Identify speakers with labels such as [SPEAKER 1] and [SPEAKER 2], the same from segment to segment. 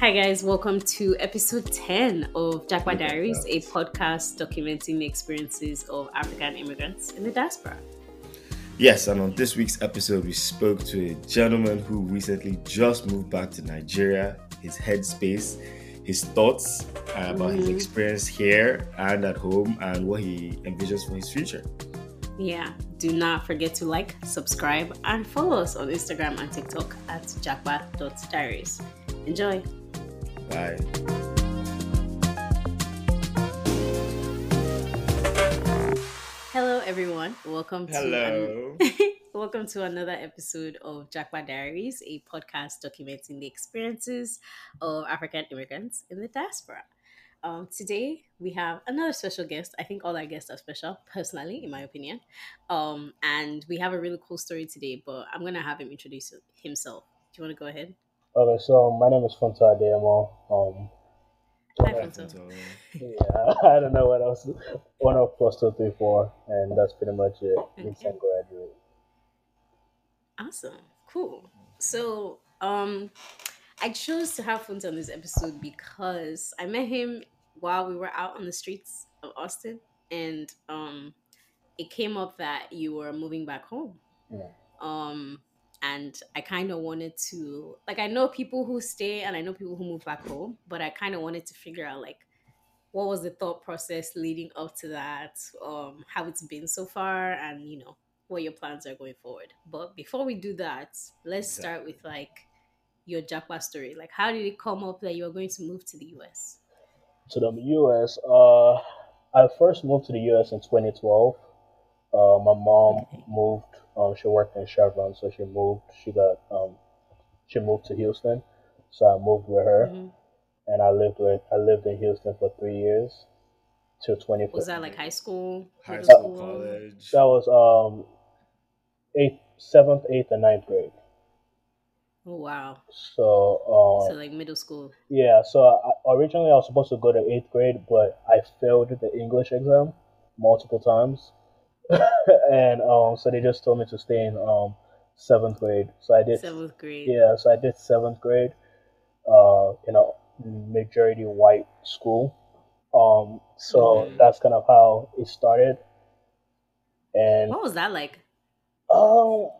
[SPEAKER 1] Hi, guys. Welcome to episode 10 of Japa Diaries, a podcast documenting the experiences of African immigrants in the diaspora.
[SPEAKER 2] Yes, and on this week's episode, we spoke to a gentleman who recently just moved back to Nigeria, his headspace, his thoughts about his
[SPEAKER 1] Mhm.
[SPEAKER 2] experience here and at home, and what he envisions for his future.
[SPEAKER 1] Yeah, do not forget to like, subscribe, and follow us on Instagram and TikTok at japa.diaries. Enjoy.
[SPEAKER 2] Bye.
[SPEAKER 1] Hello, everyone. Welcome to
[SPEAKER 2] Hello.
[SPEAKER 1] Welcome to another episode of Japa Diaries, a podcast documenting the experiences of African immigrants in the diaspora. Um, today we have another special guest. I think all our guests are special, personally, in my opinion. Um, and we have a really cool story today, but I'm gonna have him introduce himself. Do you want to go ahead?
[SPEAKER 3] Okay, so my name is Funto Ademo. Um,
[SPEAKER 1] Hi,
[SPEAKER 2] Bye,
[SPEAKER 1] Funto.
[SPEAKER 2] Funto.
[SPEAKER 3] yeah, I don't know what else. One of plus two, three, four, and that's pretty much it.
[SPEAKER 1] Okay.
[SPEAKER 3] Recent graduate.
[SPEAKER 1] Awesome. Cool. So, um, I chose to have Funto on this episode because I met him while we were out on the streets of Austin, and um, it came up that you were moving back home.
[SPEAKER 3] Yeah.
[SPEAKER 1] Um, and I kind of wanted to, like, I know people who stay and I know people who move back home, but I kind of wanted to figure out, like, what was the thought process leading up to that, um, how it's been so far, and you know, what your plans are going forward. But before we do that, let's start with like your Japa story. Like, how did it come up that you were going to move to the US?
[SPEAKER 3] To the U.S. Uh, I first moved to the U.S. in 2012. Uh, my mom
[SPEAKER 1] Okay.
[SPEAKER 3] moved. Um, she worked in Chevron, so she moved. She got um, she moved to Houston, so I moved with her,
[SPEAKER 1] Mhm.
[SPEAKER 3] and I lived with. I lived in Houston for three years, till 2015.
[SPEAKER 1] Was that like high school,
[SPEAKER 2] High
[SPEAKER 1] middle
[SPEAKER 2] school, college.
[SPEAKER 3] That was um eighth, seventh, eighth, and ninth grade.
[SPEAKER 1] Oh wow!
[SPEAKER 3] So
[SPEAKER 1] So
[SPEAKER 3] um
[SPEAKER 1] like middle school.
[SPEAKER 3] yeah, so I, originally I was supposed to go to eighth grade, but I failed the English exam multiple times, and um so they just told me to stay in um seventh grade. So I did
[SPEAKER 1] Seventh grade.
[SPEAKER 3] yeah, so I did seventh grade, uh, in a majority white school. Um, so
[SPEAKER 1] Mhm.
[SPEAKER 3] that's kind of how it started, and
[SPEAKER 1] What was that like?
[SPEAKER 3] Um,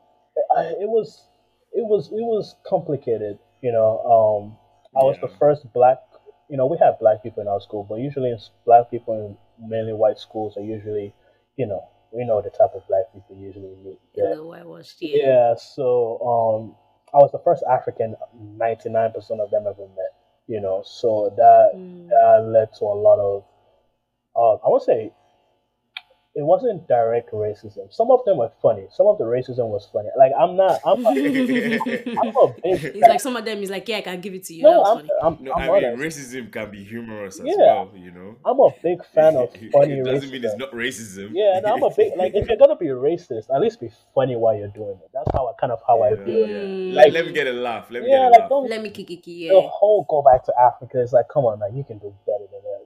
[SPEAKER 3] I, it was, it was, it was complicated. You know, um, I was the first black. You know, we had black people in our school, but usually it's black people in mainly white schools are usually, you know, we know the type of black people usually meet. Yeah.
[SPEAKER 1] little whitewashed. Yeah.
[SPEAKER 3] Yeah. So, um, I was the first African. Ninety nine percent of them ever met. You know, so that
[SPEAKER 1] Mm.
[SPEAKER 3] that led to a lot of, uh, I would say, it wasn't direct racism. Some of them were funny. Some of the racism was funny. Like I'm not, I'm, a, I'm a big.
[SPEAKER 1] He's like some of them. He's like, yeah, I can give it to you. that
[SPEAKER 3] no,
[SPEAKER 1] was
[SPEAKER 3] I'm,
[SPEAKER 1] funny.
[SPEAKER 3] I'm,
[SPEAKER 2] No,
[SPEAKER 3] I'm
[SPEAKER 2] I mean racism can be humorous as
[SPEAKER 3] Yeah.
[SPEAKER 2] well, you know.
[SPEAKER 3] I'm a big fan of funny
[SPEAKER 2] it doesn't mean it's not racism.
[SPEAKER 3] Yeah, no, I'm a big like if you're gonna be racist, at least be funny while you're doing it. That's how I kind of how I feel.
[SPEAKER 2] yeah.
[SPEAKER 1] Mm.
[SPEAKER 2] Let, let me get a laugh. Let me
[SPEAKER 3] Yeah,
[SPEAKER 2] get a
[SPEAKER 3] like
[SPEAKER 2] laugh.
[SPEAKER 3] don't
[SPEAKER 1] Let me kikiki.
[SPEAKER 3] the
[SPEAKER 1] Yeah.
[SPEAKER 3] whole go back to Africa. It's like, come on, man, you can do better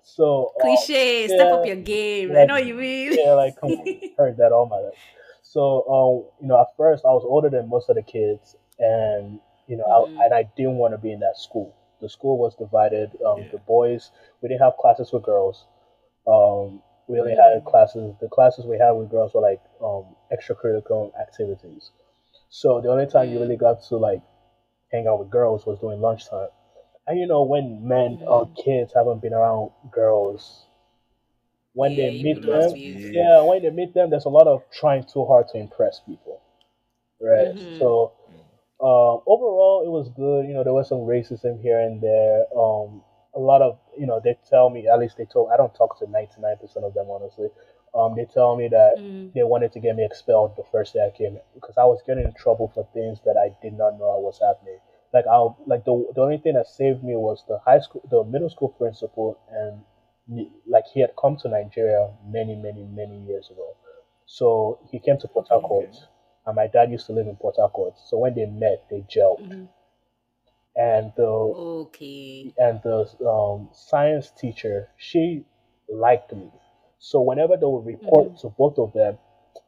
[SPEAKER 3] than that. So uh,
[SPEAKER 1] Cliche. Step up your game. I know what you mean.
[SPEAKER 3] yeah, like come on, heard that all my life. So, um, you know, at first I was older than most of the kids, and you know,
[SPEAKER 1] Mhm.
[SPEAKER 3] I, and I didn't want to be in that school. The school was divided. Um,
[SPEAKER 2] Yeah.
[SPEAKER 3] The boys, we didn't have classes with girls. Um, we only
[SPEAKER 1] Mm.
[SPEAKER 3] had classes. The classes we had with girls were like um, extracurricular activities. So the only time you really got to like hang out with girls was during lunchtime. And you know, when men or kids haven't been around girls, when
[SPEAKER 1] Yeah,
[SPEAKER 3] they meet
[SPEAKER 1] them
[SPEAKER 3] yeah, when they meet them, there's a lot of trying too hard to impress people, right?
[SPEAKER 1] Mhm.
[SPEAKER 3] So, um, overall, it was good. You know, there was some racism here and there. Um, a lot of, you know, they tell me, at least they told, I don't talk to 99% of them, honestly. Um, they tell me that
[SPEAKER 1] Mm.
[SPEAKER 3] they wanted to get me expelled the first day I came because I was getting in trouble for things that I did not know I was happening. Like I, like the the only thing that saved me was the high school, the middle school principal, and like he had come to Nigeria many, many, many years ago. So he came to Port Harcourt,
[SPEAKER 2] Okay.
[SPEAKER 3] and my dad used to live in Port Harcourt. So when they met, they gelled,
[SPEAKER 1] Mhm.
[SPEAKER 3] and the
[SPEAKER 1] Okay.
[SPEAKER 3] and the um, science teacher she liked me so whenever they would report
[SPEAKER 1] Mhm.
[SPEAKER 3] to both of them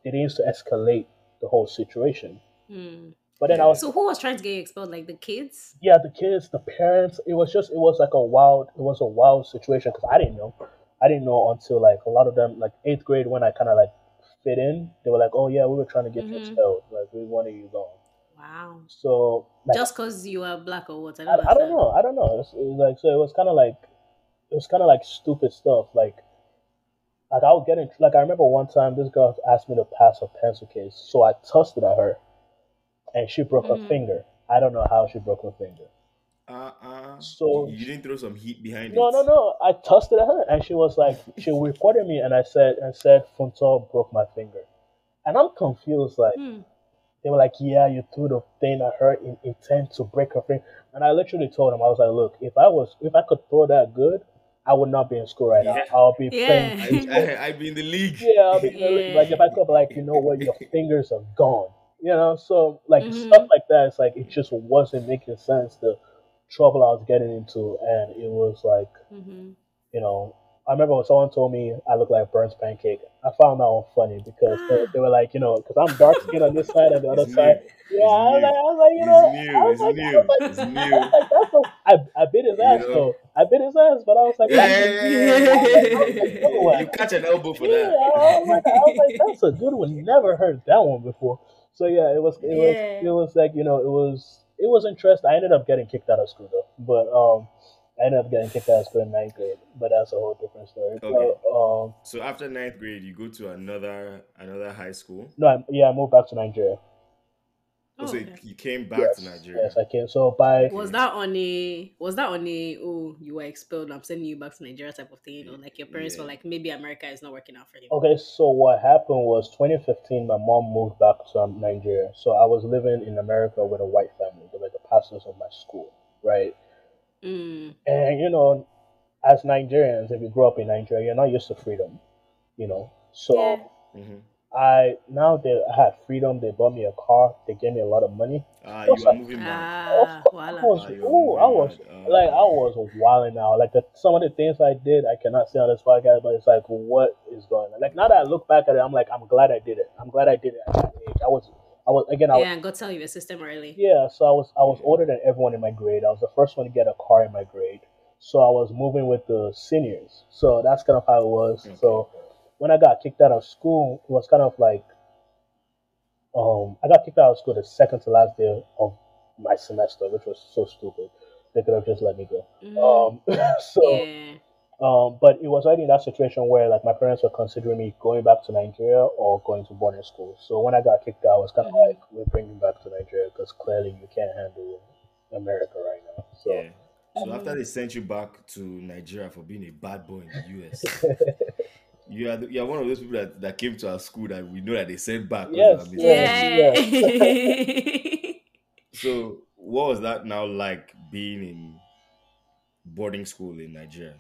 [SPEAKER 3] it used to escalate the whole situation
[SPEAKER 1] Mm.
[SPEAKER 3] But then I was
[SPEAKER 1] So who was trying to get you expelled? Like the kids?
[SPEAKER 3] yeah, the kids, the parents. It was just it was like a wild it was a wild situation because I didn't know. I didn't know until like a lot of them like eighth grade when I kind of like fit in. They were like, oh yeah, we were trying to get you
[SPEAKER 1] Mhm.
[SPEAKER 3] expelled. Like we wanted you gone.
[SPEAKER 1] Wow.
[SPEAKER 3] So like,
[SPEAKER 1] Just because you are black or what? I
[SPEAKER 3] I,
[SPEAKER 1] don't,
[SPEAKER 3] I don't know. I don't know. It's, it was like so. It was kind of like it was kind of like stupid stuff. Like like I would get in. Like I remember one time this girl asked me to pass a pencil case, so I tossed it at her, and she broke her
[SPEAKER 1] Mhm.
[SPEAKER 3] finger. I don't know how she broke her finger.
[SPEAKER 2] Uh uh.
[SPEAKER 3] So-
[SPEAKER 2] you, you didn't throw some heat behind
[SPEAKER 3] No,
[SPEAKER 2] it.
[SPEAKER 3] no, no. No. I tossed it at her, and she was like, she reported me, and I said, and said, Funto broke my finger, and I'm confused. Like
[SPEAKER 1] Hmm.
[SPEAKER 3] they were like, yeah, you threw the thing at her in intent to break her finger, and I literally told them, I was like, look, if I was, if I could throw that good, I would not be in school right now. I'll be
[SPEAKER 1] Yeah.
[SPEAKER 3] playing.
[SPEAKER 2] I, I, I'd be in the league.
[SPEAKER 3] yeah, I'll be in the
[SPEAKER 1] Yeah.
[SPEAKER 3] like if I could, like you know what, your fingers are gone. You know, so like
[SPEAKER 1] Mhm.
[SPEAKER 3] stuff like that. It's like it just wasn't making sense. The trouble I was getting into, and it was like
[SPEAKER 1] hmm
[SPEAKER 3] you know, I remember when someone told me I look like Burns pancake. I found that one funny because they, they were like, you know, because I'm dark skinned on this side and the other
[SPEAKER 2] It's
[SPEAKER 3] side.
[SPEAKER 2] new.
[SPEAKER 3] Yeah, I was like, I was like, you know,
[SPEAKER 2] new.
[SPEAKER 3] I was
[SPEAKER 2] It's
[SPEAKER 3] like,
[SPEAKER 2] new.
[SPEAKER 3] I was like,
[SPEAKER 2] It's
[SPEAKER 3] I
[SPEAKER 2] new.
[SPEAKER 3] was like, that's so, I, I bit his
[SPEAKER 2] You
[SPEAKER 3] ass
[SPEAKER 2] know?
[SPEAKER 3] though. I bit his ass, but I was like,
[SPEAKER 2] Yeah, yeah, yeah, yeah, yeah, yeah. You catch an elbow for
[SPEAKER 3] yeah,
[SPEAKER 2] that.
[SPEAKER 3] I was like, I was like, that's a good one. Never heard that one before. So yeah, it was, it was, it was like, you know, it was, it was interesting. I ended up getting kicked out of school though, but um, I ended up getting kicked out of school in ninth grade. But that's a whole different story.
[SPEAKER 2] Okay.
[SPEAKER 3] But, um,
[SPEAKER 2] So after ninth grade, you go to another another high school.
[SPEAKER 3] no, I, yeah, I moved back to Nigeria.
[SPEAKER 1] Oh,
[SPEAKER 2] so
[SPEAKER 1] okay.
[SPEAKER 2] you came back
[SPEAKER 3] yes,
[SPEAKER 2] to Nigeria.
[SPEAKER 3] Yes, I came. So by
[SPEAKER 1] Was that on a was that on a oh you were expelled I'm sending you back to Nigeria type of thing or like your parents
[SPEAKER 2] Yeah.
[SPEAKER 1] were like maybe America is not working out for you.
[SPEAKER 3] Okay, so what happened was 2015, my mom moved back to um, Nigeria. So I was living in America with a white family. They were the pastors of my school, right?
[SPEAKER 1] Mm.
[SPEAKER 3] And, you know, as Nigerians, if you grow up in Nigeria, you're not used to freedom, you know? So
[SPEAKER 1] Yeah.
[SPEAKER 2] hmm
[SPEAKER 3] I, now that I had freedom, they bought me a car, they gave me a lot of money.
[SPEAKER 2] Ah, you are moving back.
[SPEAKER 1] Ah,
[SPEAKER 3] I
[SPEAKER 1] voila.
[SPEAKER 3] was,
[SPEAKER 2] Ah,
[SPEAKER 3] ooh, I was,
[SPEAKER 2] moving mad.
[SPEAKER 3] like, I
[SPEAKER 2] Ah.
[SPEAKER 3] was wilding out. Like, the, some of the things I did, I cannot say on this podcast, but it's like, what is going on? Like, now that I look back at it, I'm like, I'm glad I did it. I'm glad I did it at that age. I was, I was, again, I was,
[SPEAKER 1] Yeah, and go tell you the system early.
[SPEAKER 3] Yeah, so I was I was older than everyone in my grade. I was the first one to get a car in my grade. So I was moving with the seniors. So that's kind of how it was.
[SPEAKER 2] Okay.
[SPEAKER 3] So when I got kicked out of school, it was kind of like um I got kicked out of school the second to last day of my semester, which was so stupid. They could have just let me go.
[SPEAKER 1] Mhm.
[SPEAKER 3] Um so
[SPEAKER 1] yeah.
[SPEAKER 3] um, but it was already in that situation where like my parents were considering me going back to Nigeria or going to boarding school. So when I got kicked out, I was kind of
[SPEAKER 1] Mhm.
[SPEAKER 3] like, we're bringing back to Nigeria because clearly you can't handle America right now. So
[SPEAKER 2] Yeah. So
[SPEAKER 1] Mhm.
[SPEAKER 2] after they sent you back to Nigeria for being a bad boy in the US, you are the, you are one of those people that, that came to our school that we know that they sent back.
[SPEAKER 3] Yes,
[SPEAKER 2] of our.
[SPEAKER 1] Yeah.
[SPEAKER 2] So what was that now like being in boarding school in Nigeria?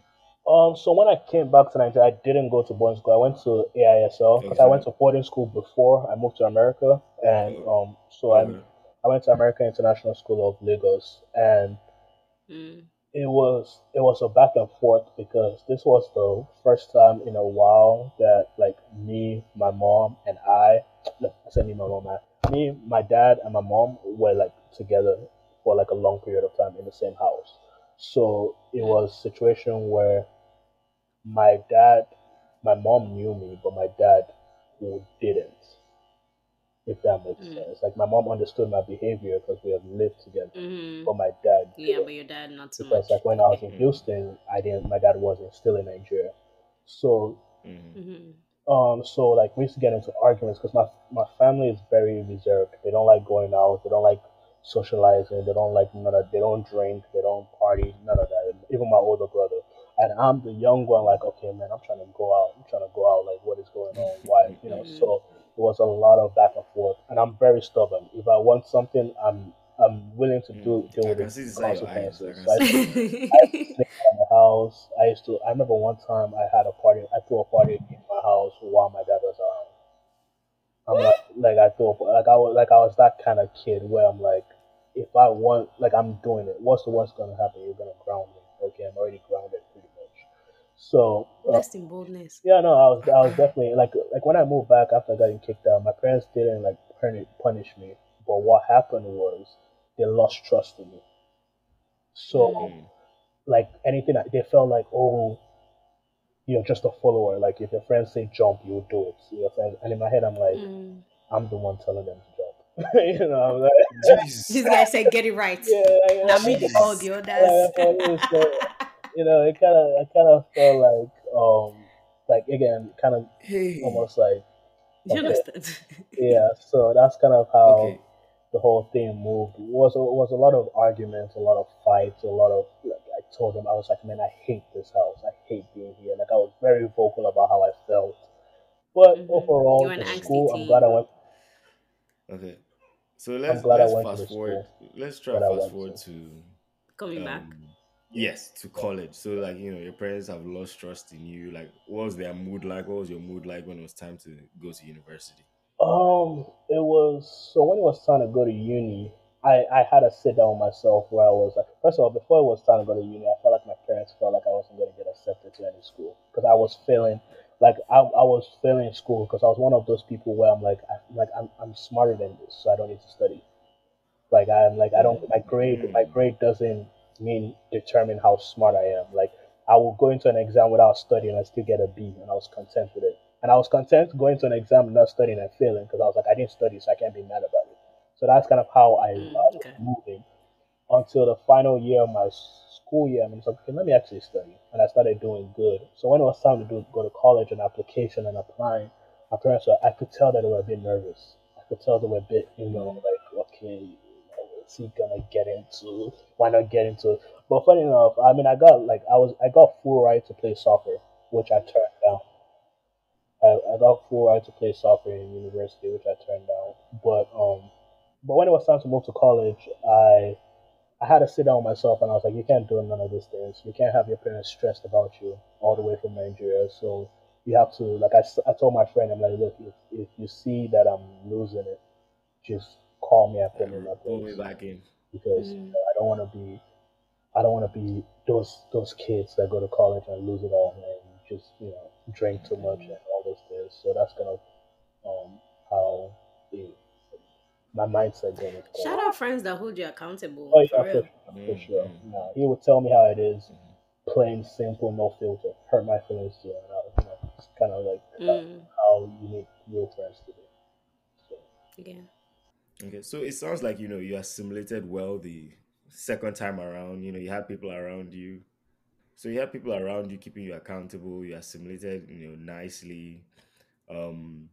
[SPEAKER 3] um, so when I came back to Nigeria, I didn't go to boarding school. I went to AISL because I went to boarding school before I moved to America, and um, so I
[SPEAKER 2] Okay.
[SPEAKER 3] I went to American International School of Lagos, and
[SPEAKER 1] Mm.
[SPEAKER 3] It was it was a back and forth because this was the first time in a while that like me, my mom, and I, no, I said me, my mom, I, me, my dad, and my mom were like together for like a long period of time in the same house. So it was a situation where my dad, my mom knew me, but my dad didn't. If that makes
[SPEAKER 1] Mm.
[SPEAKER 3] sense, like my mom understood my behavior because we have lived together,
[SPEAKER 1] Mhm.
[SPEAKER 3] but my dad
[SPEAKER 1] Yeah,
[SPEAKER 3] didn't
[SPEAKER 1] but your dad not so
[SPEAKER 3] because
[SPEAKER 1] much.
[SPEAKER 3] like when I was in. Houston, I didn't. My dad wasn't still in Nigeria, so
[SPEAKER 2] Mhm.
[SPEAKER 1] Mhm.
[SPEAKER 3] um, so like we used to get into arguments because my my family is very reserved. They don't like going out. They don't like socializing. They don't like none of. They don't drink. They don't party. None of that. Even my older brother, and I'm the young one. Like, okay, man, I'm trying to go out. I'm trying to go out. Like, what is going on? Why? You know.
[SPEAKER 1] Mhm.
[SPEAKER 3] So it was a lot of back and forth, and I'm very stubborn. If I want something, I'm I'm willing to do mm. deal
[SPEAKER 2] I
[SPEAKER 3] with
[SPEAKER 2] can
[SPEAKER 3] the
[SPEAKER 2] see inside. I
[SPEAKER 3] consequences.
[SPEAKER 2] can
[SPEAKER 3] I-
[SPEAKER 2] see.
[SPEAKER 3] sleep in the house. I used to. I remember one time I had a party. I threw a party in my house while my dad was around. I'm like, like I threw, a, like I was, like I was that kind of kid where I'm like, if I want, like I'm doing it. What's the worst gonna happen? You're gonna ground me. Okay, I'm already grounded pretty much. So
[SPEAKER 1] Rest in boldness.
[SPEAKER 3] yeah, no, I was I was definitely like like when I moved back after getting kicked out, my parents didn't like punish punish me, But what happened was they lost trust in me. So,
[SPEAKER 2] Mm.
[SPEAKER 3] like anything, they felt like, oh, you're just a follower. Like if your friends say jump, you do it. Your friends, and in my head, I'm like,
[SPEAKER 1] Mm.
[SPEAKER 3] I'm the one telling them to jump. you know, I'm like,
[SPEAKER 2] Jeez.
[SPEAKER 1] This guy said, "Get it right."
[SPEAKER 3] yeah, like,
[SPEAKER 1] Now me, they call the
[SPEAKER 3] yeah,
[SPEAKER 1] others.
[SPEAKER 3] that's what it is. So, you know, it kind of, I kind of felt like, um, like again, kind of
[SPEAKER 2] Hey.
[SPEAKER 3] almost like,
[SPEAKER 1] Do you
[SPEAKER 3] Okay.
[SPEAKER 1] understand?
[SPEAKER 3] yeah. So that's kind of how
[SPEAKER 2] Okay.
[SPEAKER 3] the whole thing moved. It was a, it was a lot of arguments, a lot of fights, a lot of like I told him I was like, man, I hate this house. I hate being here. Like I was very vocal about how I felt. But
[SPEAKER 1] Mhm.
[SPEAKER 3] overall,
[SPEAKER 1] You
[SPEAKER 3] the school, I'm glad I went.
[SPEAKER 2] Okay. So let's let's fast
[SPEAKER 3] the
[SPEAKER 2] forward. Let's try fast forward
[SPEAKER 3] to.
[SPEAKER 2] to
[SPEAKER 1] Coming back.
[SPEAKER 2] Yes to college. So like you know your parents have lost trust in you. Like what was their mood like? What was your mood like when it was time to go to university?
[SPEAKER 3] Um, it was so when it was time to go to uni, I I had to sit down with myself where I was like, first of all, before it was time to go to uni, I felt like my parents felt like I wasn't going to get accepted to any school because I was failing, like I, I was failing school because I was one of those people where I'm like, I, like I'm I'm smarter than this, so I don't need to study. Like I'm like I don't my grade my grade doesn't mean determine how smart I am. Like I will go into an exam without studying and still get a B, and I was content with it. And I was content going to an exam and not studying and failing because I was like, I didn't study, so I can't be mad about it. So that's kind of how I,
[SPEAKER 1] Mm,
[SPEAKER 3] was
[SPEAKER 1] okay.
[SPEAKER 3] moving until the final year of my school year. And I was like, okay, let me actually study. And I started doing good. So when it was time to do go to college and application and applying, my parents were, I could tell that they were a bit nervous. I could tell they were a bit, you know, like, okay, what's he gonna get into? Why not get into? But funny enough, I mean, I got like I was I got full right to play soccer, which I turned down. I, I got full right to play soccer in university, which I turned down. But um, but when it was time to move to college, I I had to sit down with myself and I was like, you can't do none of these things. You can't have your parents stressed about you all the way from Nigeria. So you have to like I, I told my friend, I'm like, look, if, if you see that I'm losing it, just call me and put me in my
[SPEAKER 2] Pull me back in.
[SPEAKER 3] because you
[SPEAKER 1] Mm.
[SPEAKER 3] know, I don't want to be I don't want to be those those kids that go to college and lose it all and just you know drink too much and all those things. So that's kind of um, how the, my mindset going. into
[SPEAKER 1] Shout out friends that hold you accountable.
[SPEAKER 3] Oh yeah,
[SPEAKER 1] for
[SPEAKER 3] for,
[SPEAKER 1] real.
[SPEAKER 3] for
[SPEAKER 2] Mm,
[SPEAKER 3] sure.
[SPEAKER 2] mm.
[SPEAKER 3] Nah, he would tell me how it is, plain simple, no filter. Hurt my feelings too, and I, you know, it's kind of like
[SPEAKER 1] Mm,
[SPEAKER 3] how you need real friends to be. So.
[SPEAKER 1] yeah.
[SPEAKER 2] Okay, so it sounds like you know you assimilated well the second time around. You know, you had people around you, so you had people around you keeping you accountable. You assimilated, you know, nicely. Um,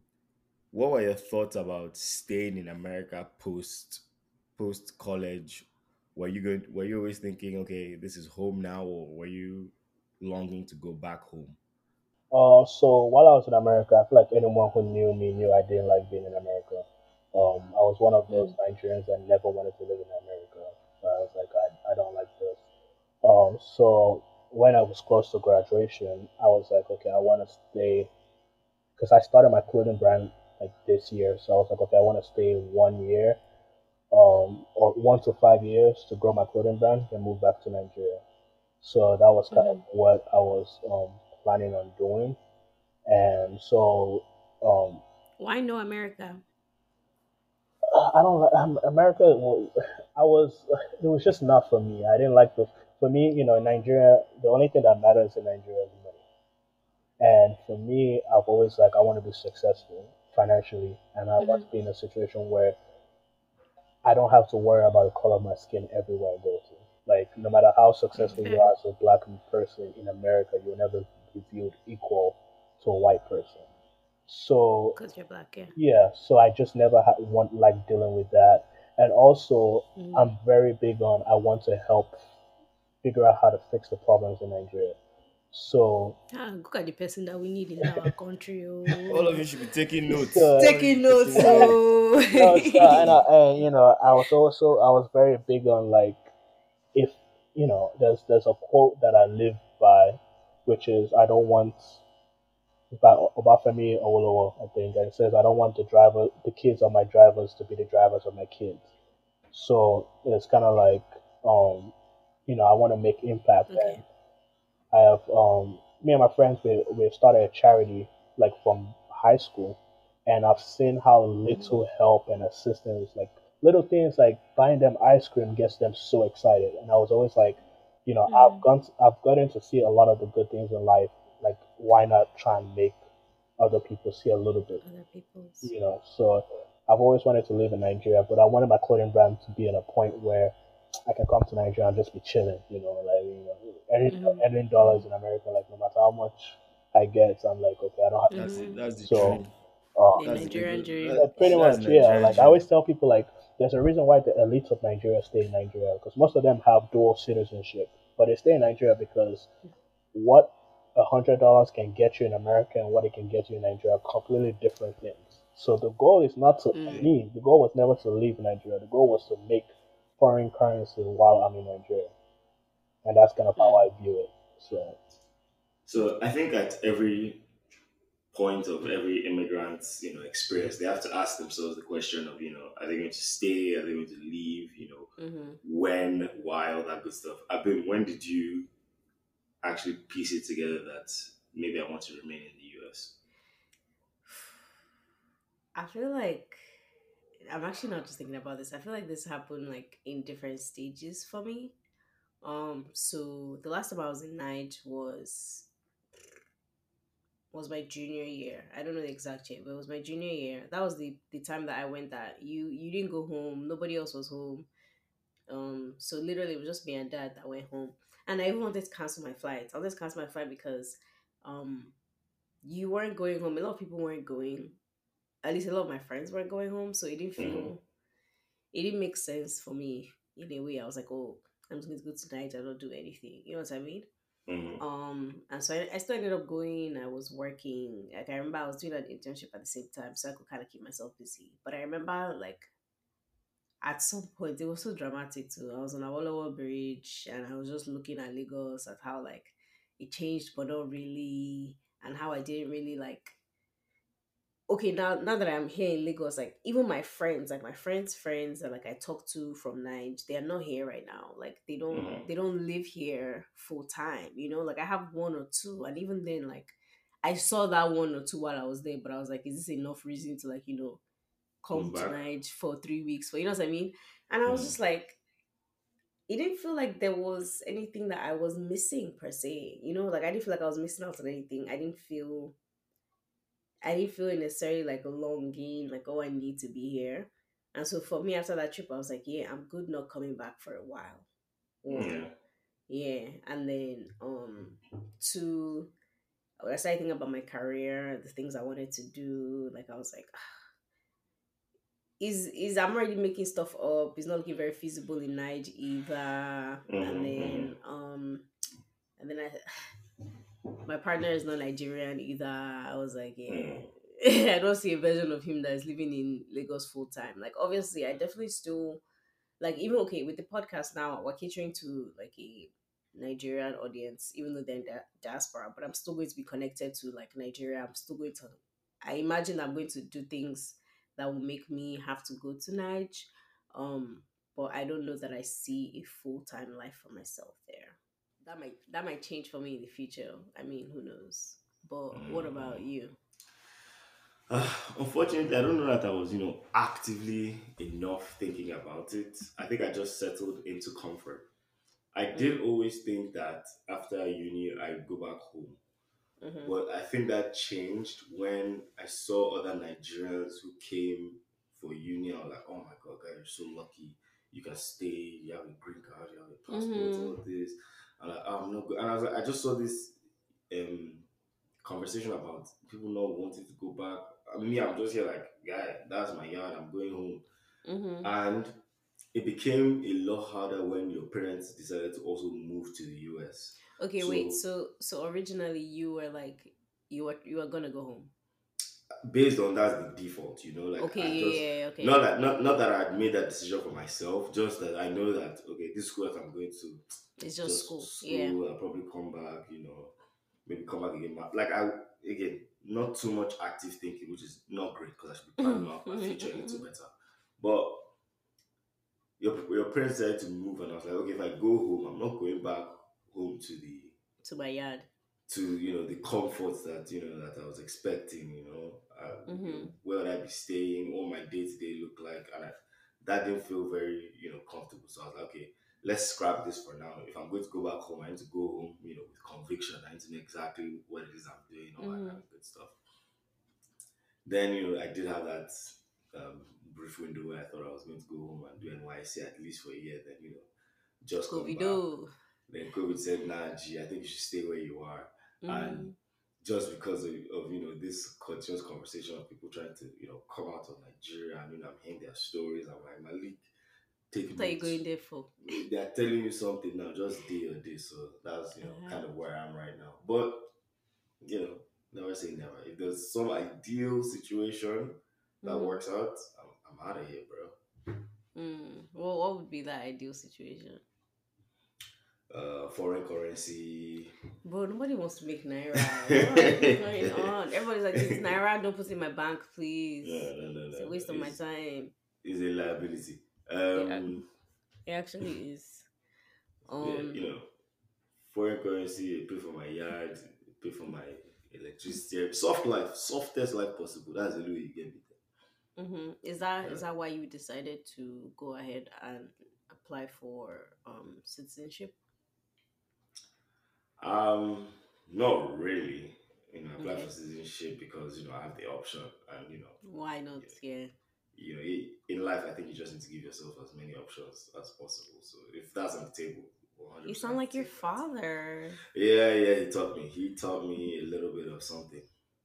[SPEAKER 2] what were your thoughts about staying in America post post college? Were you going? Were you always thinking, okay, this is home now, or were you longing to go back home?
[SPEAKER 3] Uh, so while I was in America, I feel like anyone who knew me knew I didn't like being in America. Um, I was one of those Nigerians that never wanted to live in America. I was like, I, I don't like this. Um, so when I was close to graduation, I was like, okay, I want to stay because I started my clothing brand like this year. So I was like, okay, I want to stay one year, um, or one to five years to grow my clothing brand and move back to Nigeria. So that was kind of what I was um, planning on doing. And so um,
[SPEAKER 1] Why no America?
[SPEAKER 3] I don't like um, America. I was it was just not for me. I didn't like the for me. You know, in Nigeria, the only thing that matters in Nigeria is money. And for me, I've always like I want to be successful financially, and I want to be in a situation where I don't have to worry about the color of my skin everywhere I go to. Like no matter how successful you are as a black person in America, you'll never be viewed equal to a white person. So
[SPEAKER 1] Because you're black, yeah.
[SPEAKER 3] yeah, so I just never ha- want like dealing with that, and also
[SPEAKER 1] Mm.
[SPEAKER 3] I'm very big on I want to help figure out how to fix the problems in Nigeria. So
[SPEAKER 1] Ah, look at the person that we need in our country.
[SPEAKER 2] All
[SPEAKER 1] Oh.
[SPEAKER 2] of you should be taking notes.
[SPEAKER 3] So-
[SPEAKER 1] Taking notes. Oh.
[SPEAKER 3] no, so, and, I, and you know I was also I was very big on like if you know there's there's a quote that I live by, which is I don't want by Obafemi Awolowo I think and it says I don't want the driver the kids of my drivers to be the drivers of my kids. So it's kind of like um you know I want to make impact and I have um me and my friends we we started a charity like from high school and I've seen how little help and assistance like little things like buying them ice cream gets them so excited. And I was always like, you know, I've
[SPEAKER 1] Mm.
[SPEAKER 3] gone, I've gotten to see a lot of the good things in life. Like, why not try and make other people see a little bit?
[SPEAKER 1] Other people's.
[SPEAKER 3] you know. So I've always wanted to live in Nigeria, but I wanted my clothing brand to be at a point where I can come to Nigeria and just be chilling, you know, like you know, earning,
[SPEAKER 1] Mhm.
[SPEAKER 3] earning dollars in America, like no matter how much I get, I'm like, okay, I don't have.
[SPEAKER 2] That's
[SPEAKER 1] Mhm.
[SPEAKER 2] it. That's the
[SPEAKER 3] So,
[SPEAKER 2] dream.
[SPEAKER 3] Uh,
[SPEAKER 1] The
[SPEAKER 2] That's
[SPEAKER 1] Nigerian dream.
[SPEAKER 3] yeah, pretty
[SPEAKER 2] that's
[SPEAKER 3] much, yeah.
[SPEAKER 2] Nigerian
[SPEAKER 3] Like I always tell people, like there's a reason why the elites of Nigeria stay in Nigeria because most of them have dual citizenship, but they stay in Nigeria because what a hundred dollars can get you in America and what it can get you in Nigeria are completely different things. So the goal is not to
[SPEAKER 1] Mm.
[SPEAKER 3] me. The goal was never to leave Nigeria. The goal was to make foreign currency while I'm in Nigeria, and that's kind of how I view it. So
[SPEAKER 2] So I think at every point of every immigrant's you know experience, they have to ask themselves the question of you know are they going to stay? Are they going to leave? You know
[SPEAKER 1] Mm-hmm.
[SPEAKER 2] when, why, all that good stuff. I've been. When did you actually piece it together that maybe I want to remain in the US?
[SPEAKER 1] I feel like I'm actually not just thinking about this. I feel like this happened like in different stages for me. Um, so the last time I was in Night was was my junior year. I don't know the exact year, but it was my junior year. That was the the time that I went. That you you didn't go home. Nobody else was home. Um, so literally it was just me and dad that went home. And I even wanted to cancel my flight. I wanted to cancel my flight because um you weren't going home. A lot of people weren't going at least a lot of my friends weren't going home, so it didn't feel
[SPEAKER 2] Mhm.
[SPEAKER 1] it didn't make sense for me in a way. I was like, oh, I'm just going to go tonight. I don't do anything. You know what I mean?
[SPEAKER 2] Mhm.
[SPEAKER 1] Um, and so I, I still ended up going. I was working. Like I remember I was doing an internship at the same time, so I could kind of keep myself busy. But I remember like at some point it was so dramatic too. I was on Awolowo Bridge and I was just looking at Lagos at how like it changed, but not really, and how I didn't really like okay now now that i'm here in lagos like even my friends like my friends friends that like i talk to from Naija, they are not here right now like they don't
[SPEAKER 2] Mhm.
[SPEAKER 1] they don't live here full time you know like i have one or two and even then like i saw that one or two while i was there but i was like is this enough reason to like you know come tonight for three weeks for you know what i mean and i was just like it didn't feel like there was anything that i was missing per se you know like i didn't feel like i was missing out on anything i didn't feel I didn't feel necessarily like a longing, like, oh, I need to be here. And so for me, after that trip, I was like, yeah, I'm good not coming back for a while. One.
[SPEAKER 2] Yeah.
[SPEAKER 1] Yeah. And then um two, when I started thinking about my career, the things I wanted to do, like I was like, is is I'm already making stuff up. It's not looking very feasible in Naija either.
[SPEAKER 2] Mhm,
[SPEAKER 1] And then um and then I my partner is not Nigerian either. I was like, yeah. I don't see a version of him that is living in Lagos full time. Like obviously I definitely still like even okay with the podcast now, we're catering to like a Nigerian audience, even though they're in the diaspora, but I'm still going to be connected to like Nigeria. I'm still going to I imagine I'm going to do things that will make me have to go to Naija. Um, but I don't know that I see a full time life for myself there. That might that might change for me in the future. I mean, who knows? But what about you?
[SPEAKER 2] Uh, unfortunately, I don't know that I was, you know, actively enough thinking about it. I think I just settled into comfort. I did always think that after uni, I'd go back home.
[SPEAKER 1] Mhm.
[SPEAKER 2] But I think that changed when I saw other Nigerians who came for uni. I was like, oh my God, guys, you're so lucky. You can stay, you have a green card, you have a passport,
[SPEAKER 1] Mhm.
[SPEAKER 2] all this. I'm like, oh, I'm not good. And I was like, I just saw this um, conversation about people not wanting to go back. I mean, me, I'm just here like, guy, that's my yard. I'm going home.
[SPEAKER 1] Mhm.
[SPEAKER 2] And it became a lot harder when your parents decided to also move to the US.
[SPEAKER 1] Okay, wait.
[SPEAKER 2] So-
[SPEAKER 1] So so originally you were like you were you were gonna go home.
[SPEAKER 2] Based on that's the default, you know, like
[SPEAKER 1] okay,
[SPEAKER 2] I
[SPEAKER 1] yeah,
[SPEAKER 2] just
[SPEAKER 1] yeah, yeah, okay.
[SPEAKER 2] not that not not that I'd made that decision for myself, just that I know that okay, this school that I'm going to
[SPEAKER 1] it's just, school. Yeah.
[SPEAKER 2] I'll probably come back, you know, maybe come back again. But like I again, not too much active thinking, which is not great because I should be planning out my future a little better. But your your parents decided to move, and I was like, okay, if I go home, I'm not going back home to the
[SPEAKER 1] To my yard.
[SPEAKER 2] to you know the comforts that you know that I was expecting. You know, uh,
[SPEAKER 1] Mhm.
[SPEAKER 2] where would I be staying? What my day to day look like? And I, that didn't feel very, you know, comfortable. So I was like, okay, let's scrap this for now. If I'm going to go back home, I need to go home, you know, with conviction. I need to know exactly what it is I'm doing, all that
[SPEAKER 1] Mhm.
[SPEAKER 2] kind of good stuff. Then, you know, I did have that um, brief window where I thought I was going to go home and do NYSC at least for a year. Then, you know, just come back. Then COVID said, nah, gee, I think you should stay where you are.
[SPEAKER 1] Mhm.
[SPEAKER 2] And just because of, of, you know, this continuous conversation of people trying to, you know, come out of Nigeria and, you know, I'm hearing their stories. I'm like, Malik, take
[SPEAKER 1] What are you going there for?
[SPEAKER 2] they are telling you something now, just day or day. So that's you know
[SPEAKER 1] Uh-huh.
[SPEAKER 2] kind of where I am right now. But you know, never say never. If there's some ideal situation that
[SPEAKER 1] Mhm.
[SPEAKER 2] works out, I'm, I'm out of here, bro.
[SPEAKER 1] Mm. Well, what would be that ideal situation?
[SPEAKER 2] Uh, foreign currency.
[SPEAKER 1] Bro, nobody wants to make naira. what is going on? Everybody's like, "It's naira. Don't put it in my bank, please."
[SPEAKER 2] Yeah, no, no, no.
[SPEAKER 1] It's a waste of my time.
[SPEAKER 2] It's a liability. Um,
[SPEAKER 1] It actually is.
[SPEAKER 2] yeah,
[SPEAKER 1] Um,
[SPEAKER 2] you know, foreign currency. I pay for my yard. I pay for my electricity. Soft life, softest life possible. That's the way you get me.
[SPEAKER 1] mhm. Is that is
[SPEAKER 2] Yeah.
[SPEAKER 1] that why you decided to go ahead and apply for um citizenship?
[SPEAKER 2] Um, not really. You know, I apply
[SPEAKER 1] Okay.
[SPEAKER 2] for citizenship because you know I have the option, and you know,
[SPEAKER 1] Why not? Yeah.
[SPEAKER 2] you know, in life, I think you just need to give yourself as many options as possible. So if that's on the table, 100%
[SPEAKER 1] You sound like your father.
[SPEAKER 2] Yeah, yeah, he taught me. He taught me a little bit of something.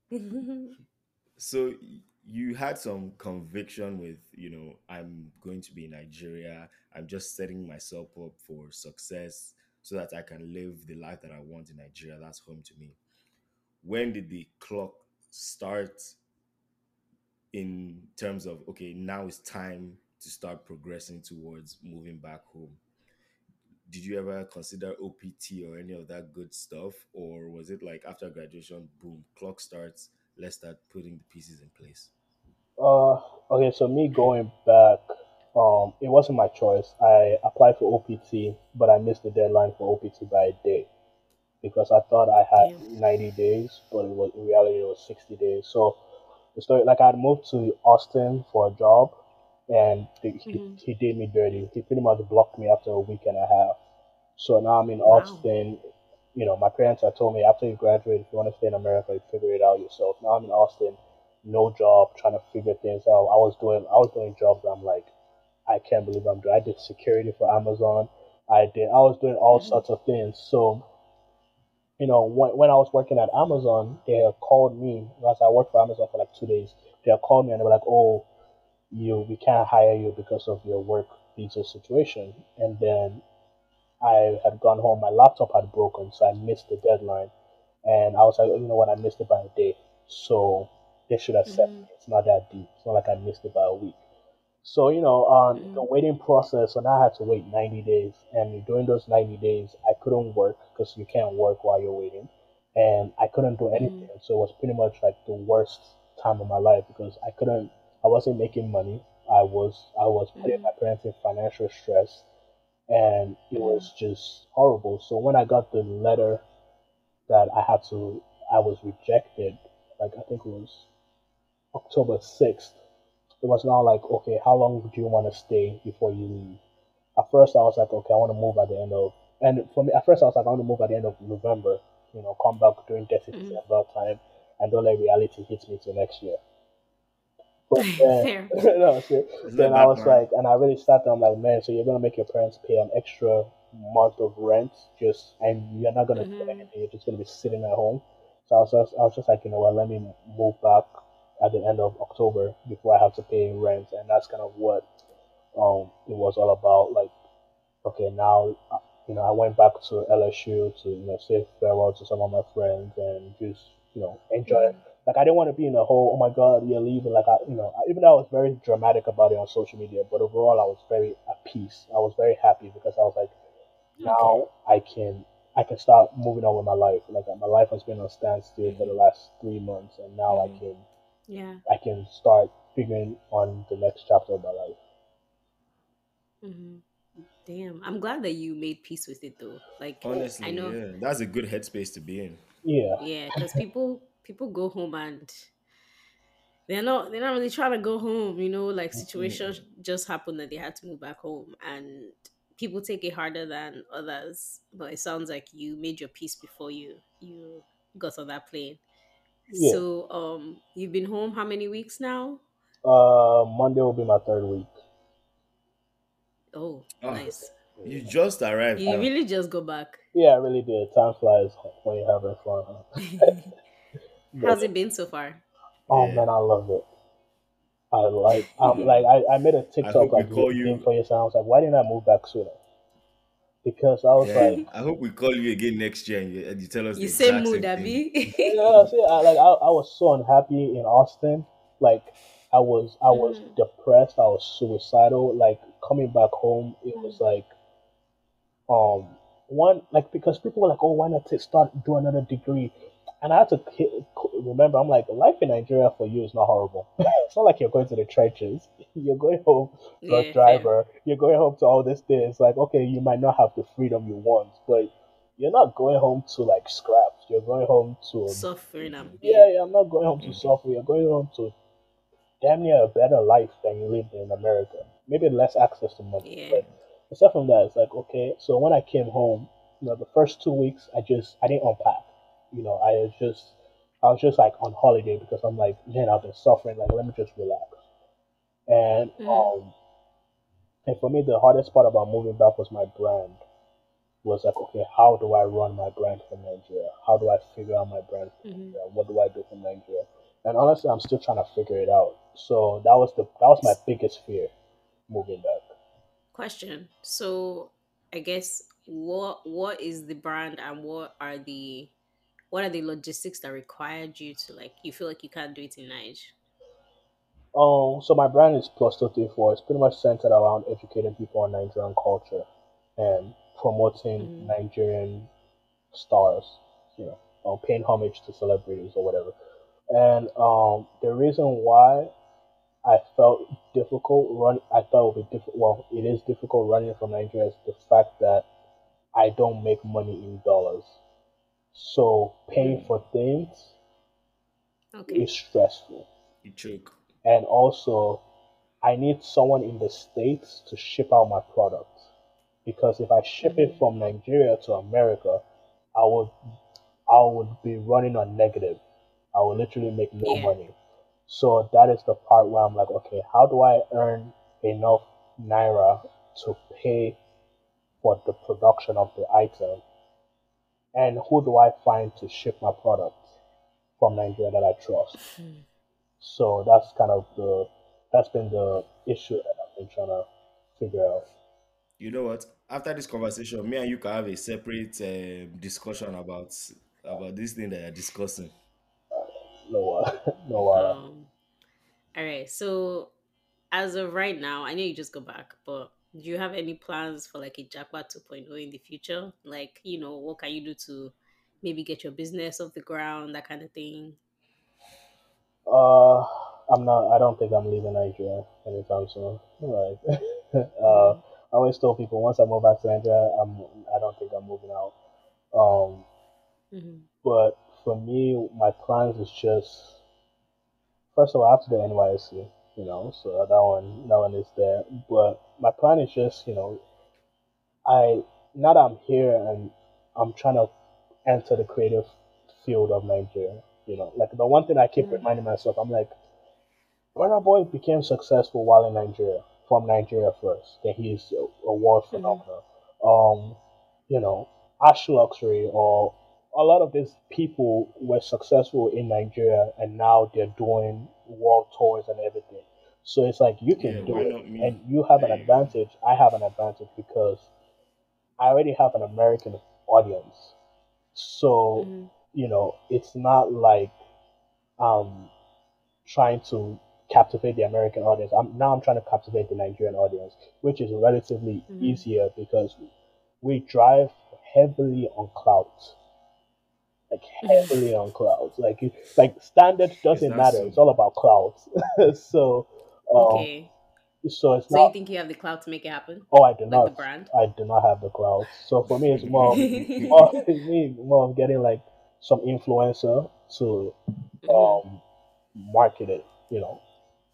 [SPEAKER 4] So you had some conviction with, you know, I'm going to be in Nigeria. I'm just setting myself up for success so that I can live the life that I want in Nigeria. That's home to me. When did the clock start in terms of okay, now it's time to start progressing towards moving back home? Did you ever consider OPT or any of that good stuff? Or was it like after graduation, boom, clock starts, let's start putting the pieces in place?
[SPEAKER 3] Uh, okay, so me going back, um, it wasn't my choice. I applied for OPT, but I missed the deadline for OPT by a day because I thought I had
[SPEAKER 1] Damn.
[SPEAKER 3] 90 days, but it was in reality it was 60 days. So the story, like I had moved to Austin for a job, and the, he,
[SPEAKER 1] Mhm.
[SPEAKER 3] he did me dirty. He pretty much blocked me after a week and a half. So now I'm in
[SPEAKER 1] Wow.
[SPEAKER 3] Austin. You know, my parents had told me after you graduate, if you want to stay in America, you figure it out yourself. Now I'm in Austin, no job, trying to figure things out. I was doing, I was doing jobs. I'm like, I can't believe I'm doing. I did security for Amazon. I did. I was doing all
[SPEAKER 1] Mhm.
[SPEAKER 3] sorts of things. So, you know, when, when I was working at Amazon, they called me because I worked for Amazon for like two days. They called me and they were like, "Oh, you, we can't hire you because of your work visa situation." And then I had gone home. My laptop had broken, so I missed the deadline. And I was like, oh, you know what? I missed it by a day, so they should accept
[SPEAKER 1] Mhm.
[SPEAKER 3] me. It's not that deep. It's not like I missed it by a week. So you know,
[SPEAKER 1] Mhm.
[SPEAKER 3] the waiting process, now I had to wait 90 days, and during those 90 days, I couldn't work because you can't work while you're waiting, and I couldn't do anything. So it was pretty much like the worst time of my life because I couldn't, I wasn't making money. I was, I was putting
[SPEAKER 1] Mhm.
[SPEAKER 3] my parents in financial stress, and it was just horrible. So when I got the letter that I had to, I was rejected. Like I think it was October sixth. It was now like, okay, how long do you want to stay before you leave? At first, I was like, okay, I want to move at the end of, and for me, at first, I was like, I want to move at the end of November. You know, come back during Dirty
[SPEAKER 1] Mhm.
[SPEAKER 3] December time, and don't let reality hit me till next year. But then, no, see, then I was like, and I really sat there. I'm like, man, so you're gonna make your parents pay an extra month of rent, just and you're not gonna do
[SPEAKER 1] Mhm.
[SPEAKER 3] anything. You're just gonna be sitting at home. So I was just, I was just like, you know what? Let me move back at the end of October before I have to pay rent, and that's kind of what um it was all about. Like, okay, now uh, you know, I went back to LSU to you know say farewell to some of my friends and just you know enjoy.
[SPEAKER 1] Mhm.
[SPEAKER 3] Like I didn't want to be in a whole oh my god you're leaving. Like I you know I- even though I was very dramatic about it on social media, but overall I was very at peace. I was very happy because I was like now I can I can start moving on with my life. Like my life has been on standstill for the last three months, and now I
[SPEAKER 1] Mhm.
[SPEAKER 3] can
[SPEAKER 1] Yeah.
[SPEAKER 3] I can start figuring on the next chapter of my life.
[SPEAKER 1] hmm Damn. I'm glad that you made peace with it though. Like
[SPEAKER 4] Honestly,
[SPEAKER 1] I know.
[SPEAKER 4] yeah, that's a good headspace to be in.
[SPEAKER 3] Yeah,
[SPEAKER 1] Yeah, because people people go home and they're not they're not really trying to go home. You know, like situations just happened that they had to move back home, and people take it harder than others. But it sounds like you made your peace before you you got on that plane.
[SPEAKER 3] Yeah.
[SPEAKER 1] So um, you've been home how many weeks now?
[SPEAKER 3] Uh, Monday will be my third week.
[SPEAKER 1] Oh,
[SPEAKER 2] Ah,
[SPEAKER 1] nice.
[SPEAKER 2] you just arrived.
[SPEAKER 1] You
[SPEAKER 2] now.
[SPEAKER 1] really just go back.
[SPEAKER 3] Yeah, I really did. Time flies when you're having fun. Huh?
[SPEAKER 1] How's it been so far?
[SPEAKER 3] oh
[SPEAKER 2] Yeah.
[SPEAKER 3] man, I love it. I like, I'm like, I, I made a TikTok
[SPEAKER 2] hope we
[SPEAKER 3] like
[SPEAKER 2] call you.
[SPEAKER 3] for you. I was like, why didn't I move back sooner? Because I was
[SPEAKER 2] Yeah,
[SPEAKER 3] like,
[SPEAKER 2] I hope we call you again next year and you, and you tell us the
[SPEAKER 1] You say
[SPEAKER 2] exact
[SPEAKER 1] mood,
[SPEAKER 2] same thing.
[SPEAKER 1] Abby.
[SPEAKER 3] yeah, see, I, like, I, I was so unhappy in Austin. Like, I was, I was
[SPEAKER 1] Mm,
[SPEAKER 3] depressed. I was suicidal. Like coming back home, it
[SPEAKER 1] mm,
[SPEAKER 3] was like, um, one like because people were like, oh, why not take, start do another degree? And I had to remember, I'm like, life in Nigeria for you is not horrible. it's not like you're going to the churches. You're going home to a
[SPEAKER 1] Yeah, fair.
[SPEAKER 3] driver. You're going home to all this thing. It's like, okay, you might not have the freedom you want, but you're not going home to like scraps. You're going home to
[SPEAKER 1] Suffering and
[SPEAKER 3] yeah, yeah. I'm not going home to
[SPEAKER 2] Mhm.
[SPEAKER 3] suffer. You're going home to damn near a better life than you lived in America. Maybe less access to money,
[SPEAKER 1] Yeah.
[SPEAKER 3] but aside from that, it's like okay. So when I came home, you know, the first two weeks, I just I didn't unpack. You know, I was just I was just like on holiday because I'm like, man, I've been suffering. Like, let me just relax. And
[SPEAKER 1] Mm,
[SPEAKER 3] um, and for me, the hardest part about moving back was my brand. Was like, okay, how do I run my brand from Nigeria? How do I figure out my brand from
[SPEAKER 1] mhm.
[SPEAKER 3] Nigeria? What do I do from Nigeria? And honestly, I'm still trying to figure it out. So that was the that was my biggest fear moving back.
[SPEAKER 1] Question. So I guess what what is the brand and what are the what are the logistics that required you to like you feel like you can't do it in Naija?
[SPEAKER 3] Um, so my brand is Plus Two Three Four. It's pretty much centered around educating people on Nigerian culture and promoting
[SPEAKER 1] Mm-hmm.
[SPEAKER 3] Nigerian stars. You know, um, paying homage to celebrities or whatever. And um, the reason why I felt difficult run, I thought it would be difficult. Well, it is difficult running from Nigeria is the fact that I don't make money in dollars. So paying
[SPEAKER 1] Mm.
[SPEAKER 3] for things
[SPEAKER 1] Okay.
[SPEAKER 3] is stressful.
[SPEAKER 2] You choke.
[SPEAKER 3] And also, I need someone in the States to ship out my product. Because if I ship it
[SPEAKER 1] Mhm.
[SPEAKER 3] from Nigeria to America, I would I would be running on negative. I would literally make no
[SPEAKER 1] Yeah.
[SPEAKER 3] money. So that is the part where I'm like, okay, how do I earn enough naira to pay for the production of the item? And who do I find to ship my product from Nigeria that I trust?
[SPEAKER 1] Mm.
[SPEAKER 3] So that's kind of the that's been the issue that I've been trying to figure out.
[SPEAKER 2] You know what? After this conversation, me and you can have a separate um, discussion about about this thing that you're discussing.
[SPEAKER 3] No, uh, no, uh,
[SPEAKER 1] Um all right. So as of right now, I know you just go back, but do you have any plans for like a Japa 2.0 in the future? Like, you know, what can you do to maybe get your business off the ground, that kind of thing?
[SPEAKER 3] uh, I'm not. I don't think I'm leaving Nigeria anytime soon. Like, uh,
[SPEAKER 1] Mhm.
[SPEAKER 3] I always tell people once I move back to Nigeria, I'm. I don't think I'm moving out. Um,
[SPEAKER 1] Mhm.
[SPEAKER 3] but for me, my plans is just first of all, I have to do NYSC, you know, so that one, that one is there. But my plan is just, you know, I now that I'm here and I'm trying to enter the creative field of Nigeria, you know, like the one thing I keep
[SPEAKER 1] Mhm.
[SPEAKER 3] reminding myself, I'm like, Burna Boy became successful while in Nigeria, from Nigeria first. Then he's a, a world
[SPEAKER 1] Mhm.
[SPEAKER 3] phenomenon. Um, you know, Ash Luxury or a lot of these people were successful in Nigeria and now they're doing world tours and everything. So it's like you can
[SPEAKER 2] Yeah,
[SPEAKER 3] do it and you have an
[SPEAKER 2] There you go.
[SPEAKER 3] advantage. I have an advantage because I already have an American audience. So,
[SPEAKER 1] Mhm.
[SPEAKER 3] you know, it's not like um trying to captivate the American audience. I'm now I'm trying to captivate the Nigerian audience, which is relatively
[SPEAKER 1] Mhm.
[SPEAKER 3] easier because we drive heavily on clout. Like heavily on clouds. Like like standard doesn't matter.
[SPEAKER 2] so?
[SPEAKER 3] It's all about clouds. so um
[SPEAKER 1] Okay.
[SPEAKER 3] so it's
[SPEAKER 1] So you think you have the clout to make it happen?
[SPEAKER 3] oh I do
[SPEAKER 1] Like
[SPEAKER 3] not
[SPEAKER 1] the brand?
[SPEAKER 3] I do not have the clout. So for me it's more of more, it's me more of getting like some influencer to
[SPEAKER 1] Mhm.
[SPEAKER 3] um market it you know.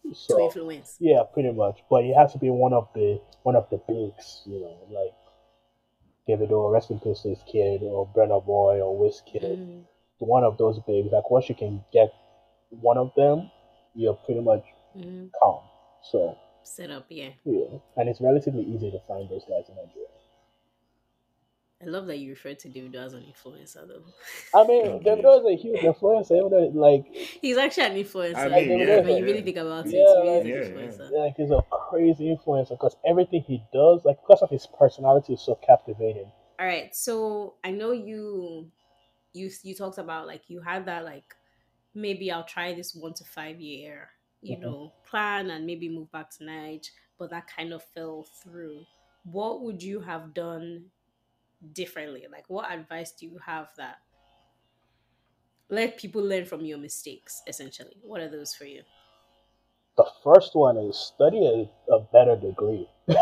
[SPEAKER 1] to
[SPEAKER 3] So
[SPEAKER 1] influence.
[SPEAKER 3] yeah, pretty much. But it has to be one of the one of the bigs, you know, like Davido, rest in peace to his kid, or Burna Boy, or Wizkid.
[SPEAKER 1] Mm,
[SPEAKER 3] One of those bigs. Like once you can get one of them, you're pretty much
[SPEAKER 1] mm,
[SPEAKER 3] calm. So
[SPEAKER 1] set up, yeah.
[SPEAKER 3] yeah, and it's relatively easy to find those guys in Nigeria.
[SPEAKER 1] I love that you refer to Davido as an influencer, though.
[SPEAKER 3] I mean,
[SPEAKER 2] Okay.
[SPEAKER 3] Davido is a huge influencer. Even though, like,
[SPEAKER 1] He's actually an influencer.
[SPEAKER 2] I
[SPEAKER 3] mean,
[SPEAKER 1] like,
[SPEAKER 3] yeah,
[SPEAKER 1] when you really think about it,
[SPEAKER 3] Yeah,
[SPEAKER 1] he really
[SPEAKER 2] yeah,
[SPEAKER 1] is an
[SPEAKER 2] yeah.
[SPEAKER 1] influencer.
[SPEAKER 3] like he's a crazy influencer because everything he does, like because of his personality, is so captivating.
[SPEAKER 1] All right, so I know you, you you talked about like you had that like maybe I'll try this one to five year, you
[SPEAKER 3] Mhm.
[SPEAKER 1] know, plan and maybe move back to Niger, but that kind of fell through. What would you have done differently? Like, what advice do you have that let people learn from your mistakes? Essentially, what are those for you?
[SPEAKER 3] The first one is study a, a better degree. like,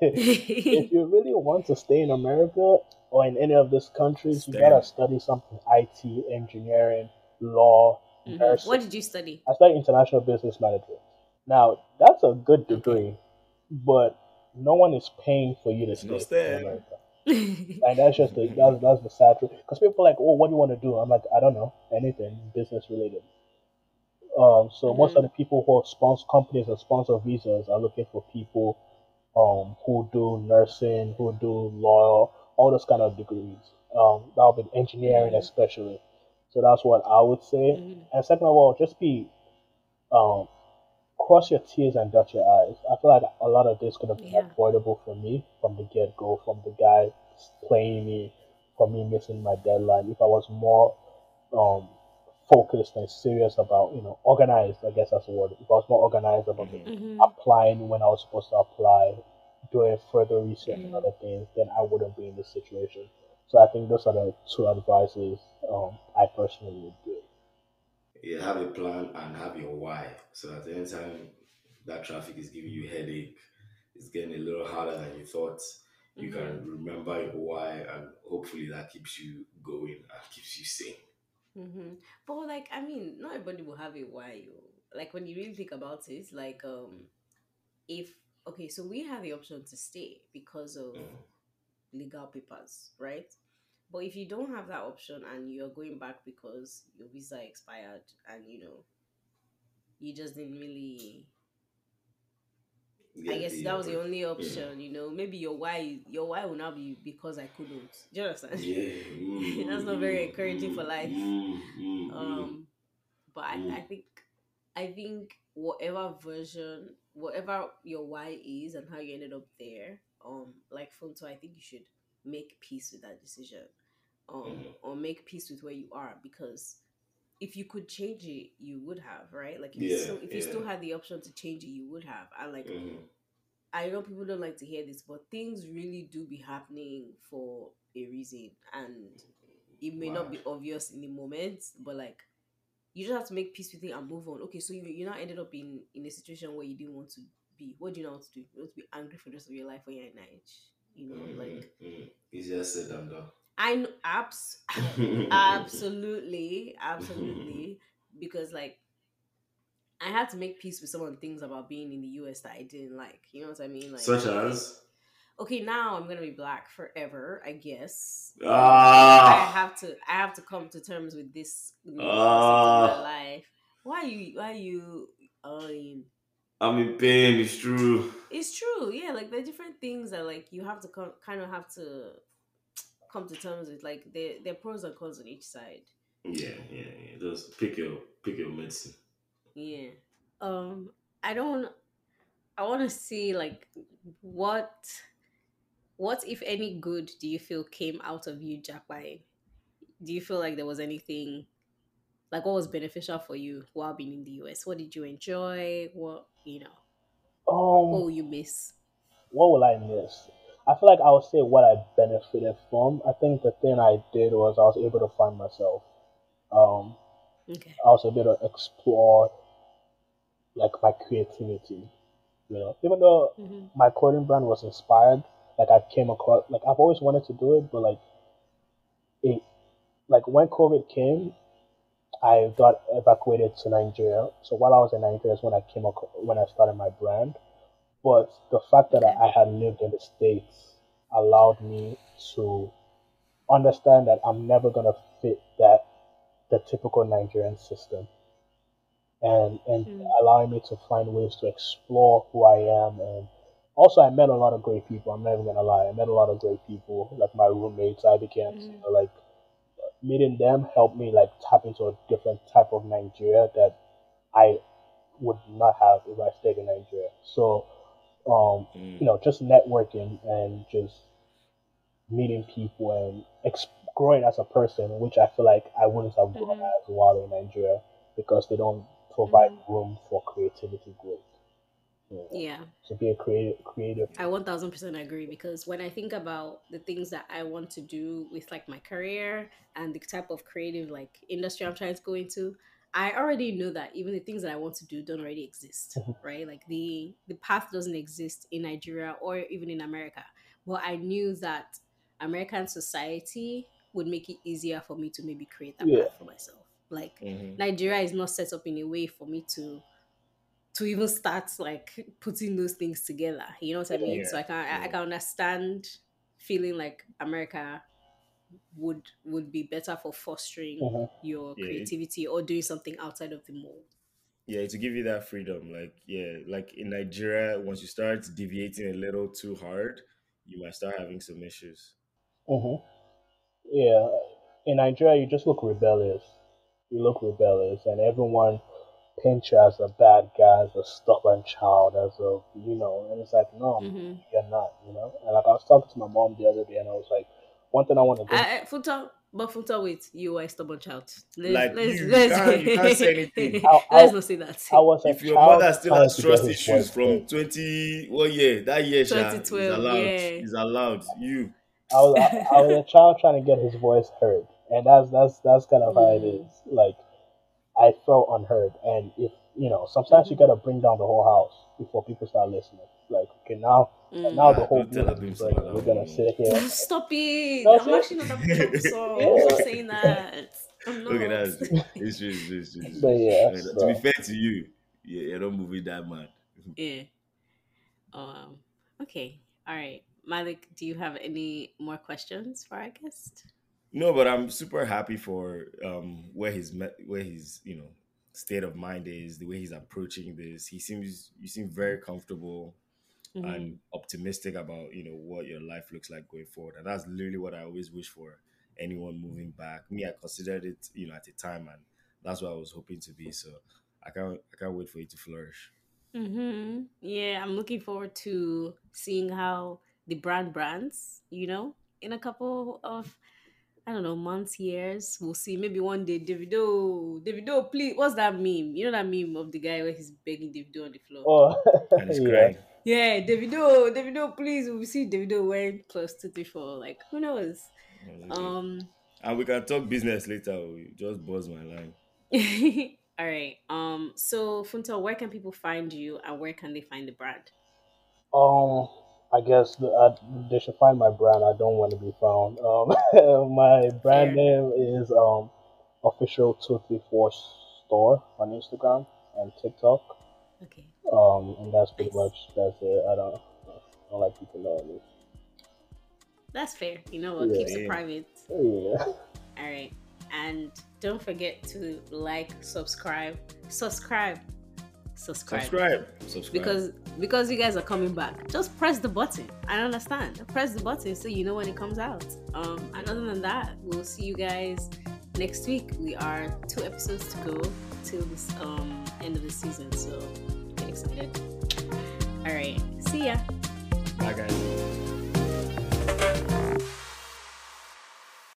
[SPEAKER 3] if you really want to stay in America or in any of these countries, you gotta study something: IT, engineering, law,
[SPEAKER 1] Mhm. What did you study?
[SPEAKER 3] I studied international business management. Now, that's a good degree, but no one is paying for you to
[SPEAKER 2] It's
[SPEAKER 3] stay
[SPEAKER 2] no
[SPEAKER 3] in. America. And that's just the that's, that's the sad truth. Because people are like, oh, what do you want to do? I'm like, I don't know, anything business related. Um, so most
[SPEAKER 1] Mhm.
[SPEAKER 3] of the people who sponsor companies and sponsor visas are looking for people um, who do nursing, who do law, all those kind of degrees. Um, that would be engineering,
[SPEAKER 1] Mhm.
[SPEAKER 3] especially. So that's what I would say.
[SPEAKER 1] Mhm.
[SPEAKER 3] And second of all, just be um, cross your T's and dot your I's. I feel like a lot of this could have been
[SPEAKER 1] Yeah.
[SPEAKER 3] avoidable for me from the get go, from the guy playing me, from me missing my deadline. If I was more um, focused and serious about, you know, organized, I guess that's the word. If I was more organized about
[SPEAKER 2] Mhm.
[SPEAKER 1] Mhm.
[SPEAKER 3] applying when I was supposed to apply, doing further research and
[SPEAKER 1] Mhm.
[SPEAKER 3] other things, then I wouldn't be in this situation. So I think those are the two advices um, I personally would give.
[SPEAKER 2] You have a plan and have your why. So at any time that traffic is giving you headache, it's getting a little harder than you thought. You can remember your why, and hopefully that keeps you going and keeps you sane.
[SPEAKER 1] Mm-hmm. But like, I mean, not everybody will have a why. Like when you really think about it, like um, if okay, so we have the option to stay because of
[SPEAKER 2] Mm.
[SPEAKER 1] legal papers, right? But if you don't have that option and you're going back because your visa expired and you know you just didn't really I guess
[SPEAKER 2] the
[SPEAKER 1] that was the only option, you know. Maybe your why your why will now be because I couldn't. Do you understand?
[SPEAKER 2] Yeah. mm,
[SPEAKER 1] That's not very
[SPEAKER 2] mm,
[SPEAKER 1] encouraging for
[SPEAKER 2] mm,
[SPEAKER 1] life.
[SPEAKER 2] mm, mm, mm.
[SPEAKER 1] um but I, I think i think whatever version whatever your why is and how you ended up there um like Funto, i think you should make peace with that decision um
[SPEAKER 2] Mhm.
[SPEAKER 1] or make peace with where you are because if you could change it you would have right like if you still if you still had the option to change it you would have i like
[SPEAKER 2] Mhm.
[SPEAKER 1] I know people don't like to hear this, but things really do be happening for a reason, and it may not be obvious in the moment, but like you just have to make peace with it and move on. Okay, so you you now ended up in in a situation where you didn't want to be. What do you know to do? You want to be angry for the rest of your life when you're in age, you know?
[SPEAKER 2] Mhm,
[SPEAKER 1] Like
[SPEAKER 2] mhm. Easier said than done.
[SPEAKER 1] I know, abs- absolutely, absolutely, because like I had to make peace with some of the things about being in the US that I didn't like. You know what I mean? Like
[SPEAKER 2] Such as
[SPEAKER 1] okay, now I'm gonna be black forever, I guess. I
[SPEAKER 2] ah,
[SPEAKER 1] have to I have to come to terms with this
[SPEAKER 2] Ah.
[SPEAKER 1] life. Why are you why are you um
[SPEAKER 2] I'm in pain. It's true.
[SPEAKER 1] it's true, yeah, like there are different things that like you have to come kind of have to come to terms with like there there are pros and cons on each side.
[SPEAKER 2] Yeah, yeah, yeah. Just pick your pick your medicine.
[SPEAKER 1] Yeah. Um I don't I wanna see like what what if any good do you feel came out of you jackpotting? Do you feel like there was anything like what was beneficial for you while being in the US? What did you enjoy? What you know, what
[SPEAKER 3] Um,
[SPEAKER 1] will you miss?
[SPEAKER 3] what will I miss? I feel like I would say what I benefited from. I think the thing I did was I was able to find myself. Um,
[SPEAKER 1] Okay.
[SPEAKER 3] I was able to explore like my creativity. You know, even though
[SPEAKER 1] hmm
[SPEAKER 3] my clothing brand was inspired, like I came across, like I've always wanted to do it, but like it, like when COVID came, I got evacuated to Nigeria. So while I was in Nigeria is when I came up when I started my brand. But the fact that I, had lived in the States allowed me to understand that I'm never gonna fit that the typical Nigerian system. And and
[SPEAKER 1] Mm.
[SPEAKER 3] allowing me to find ways to explore who I am and also I met a lot of great people. I'm never gonna lie. I met a lot of great people, like my roommates, I became
[SPEAKER 1] Mhm.
[SPEAKER 3] like meeting them helped me like tap into a different type of Nigeria that I would not have if I stayed in Nigeria. So um,
[SPEAKER 2] Mm.
[SPEAKER 3] you know, just networking and just meeting people and ex- growing as a person, which I feel like I wouldn't have grown
[SPEAKER 1] Mhm.
[SPEAKER 3] as while in Nigeria because they don't provide
[SPEAKER 1] Mhm.
[SPEAKER 3] room for creativity growth. Yeah.
[SPEAKER 1] Yeah.
[SPEAKER 3] To be a creative, creative.
[SPEAKER 1] I 1000% agree because when I think about the things that I want to do with like my career and the type of creative like industry I'm trying to go into, I already know that even the things that I want to do don't already exist,
[SPEAKER 3] Mhm.
[SPEAKER 1] right? Like the the path doesn't exist in Nigeria or even in America. But I knew that American society would make it easier for me to maybe create that
[SPEAKER 3] Yeah.
[SPEAKER 1] path for myself. Like
[SPEAKER 2] Mhm.
[SPEAKER 1] Nigeria is not set up in a way for me to to even start like putting those things together. You know what I mean?
[SPEAKER 2] Yeah,
[SPEAKER 1] So I can I, I can understand feeling like America would would be better for fostering
[SPEAKER 3] Mhm.
[SPEAKER 1] your
[SPEAKER 2] Yeah,
[SPEAKER 1] creativity or doing something outside of the mold.
[SPEAKER 2] Yeah, to give you that freedom, like yeah, like in Nigeria, once you start deviating a little too hard, you might start having some issues.
[SPEAKER 3] hmm Yeah. In Nigeria, you just look rebellious. You look rebellious, and everyone paints you as a bad guy, as a stubborn child, as a you know. And it's like, no,
[SPEAKER 1] hmm
[SPEAKER 3] you're not. You know. And like I was talking to my mom the other day, and I was like, one thing I want to do.
[SPEAKER 1] I, I, Funto, but Funto, wait, you are a stubborn child. Let's,
[SPEAKER 2] Like,
[SPEAKER 1] let's,
[SPEAKER 2] you
[SPEAKER 1] let's,
[SPEAKER 2] can't- you can't say anything.
[SPEAKER 3] I- I-
[SPEAKER 1] let's not say that.
[SPEAKER 3] I was
[SPEAKER 2] If your mother still has trust issues from
[SPEAKER 3] heard.
[SPEAKER 2] twenty what year? That year, Sha, is allowed.
[SPEAKER 1] yeah.
[SPEAKER 2] Is allowed. You
[SPEAKER 3] I was I, I was a child trying to get his voice heard, and that's that's that's kind of how it
[SPEAKER 1] Mm.
[SPEAKER 3] is. Like I felt unheard, and if you know, sometimes you
[SPEAKER 1] Mhm.
[SPEAKER 3] gotta bring down the whole house before people start listening. Like okay, now
[SPEAKER 1] Mm.
[SPEAKER 3] now the
[SPEAKER 2] Ah,
[SPEAKER 3] whole
[SPEAKER 2] don't tell
[SPEAKER 3] village
[SPEAKER 2] Abim
[SPEAKER 3] is
[SPEAKER 2] some
[SPEAKER 3] like
[SPEAKER 2] of
[SPEAKER 3] we're gonna sit here.
[SPEAKER 1] Stop it!
[SPEAKER 3] That's
[SPEAKER 1] I'm
[SPEAKER 3] it.
[SPEAKER 1] actually not that song.
[SPEAKER 3] Yeah.
[SPEAKER 1] I'm not saying that. I'm not.
[SPEAKER 2] look at that. It's true, it's true, it's true, it's true.
[SPEAKER 3] yeah, so-
[SPEAKER 2] To be fair to you, yeah, you're not moving that mad.
[SPEAKER 1] Yeah. Um. Okay. All right. Malik, do you have any more questions for our guest?
[SPEAKER 2] No, but I'm super happy for um where his where his you know state of mind is, the way he's approaching this. He seems you seem very comfortable
[SPEAKER 1] Mhm.
[SPEAKER 2] and optimistic about you know what your life looks like going forward, and that's literally what I always wish for anyone moving back. Me, I considered it you know at the time, and that's what I was hoping to be. So I can't I can't wait for you to flourish.
[SPEAKER 1] Mm-hmm. Yeah, I'm looking forward to seeing how the brand brands, you know, in a couple of I don't know, months, years. We'll see. Maybe one day Davido, Davido, please what's that meme? You know that meme of the guy where he's begging Davido on the floor?
[SPEAKER 3] Oh,
[SPEAKER 2] And it's
[SPEAKER 3] yeah.
[SPEAKER 2] crying.
[SPEAKER 1] Yeah, Davido, Davido, please. We'll see Davido wearing plus two three four. Like who knows? Um
[SPEAKER 2] and we can talk business later. oh, you Just buzz my line.
[SPEAKER 1] all right. Um so Funto, where can people find you and where can they find the brand?
[SPEAKER 3] Um, I guess the, uh, they should find my brand. I don't want to be found. Um, my brand name is um official two three four store on Instagram and TikTok.
[SPEAKER 1] Okay.
[SPEAKER 3] Um, and that's pretty
[SPEAKER 1] Nice.
[SPEAKER 3] much that's it. I don't, I don't like people knowing me.
[SPEAKER 1] That's fair. You know what?
[SPEAKER 3] Yeah.
[SPEAKER 1] Keeps it private.
[SPEAKER 3] Yeah.
[SPEAKER 1] All right. And don't forget to like, subscribe, subscribe, subscribe.
[SPEAKER 2] Subscribe. Subscribe.
[SPEAKER 1] Because because you guys are coming back, just press the button. I understand. Press the button so you know when it comes out. Um, and other than that, we'll see you guys next week. We are two episodes to go till this um end of the season, so get excited. All right. See ya.
[SPEAKER 2] Bye guys.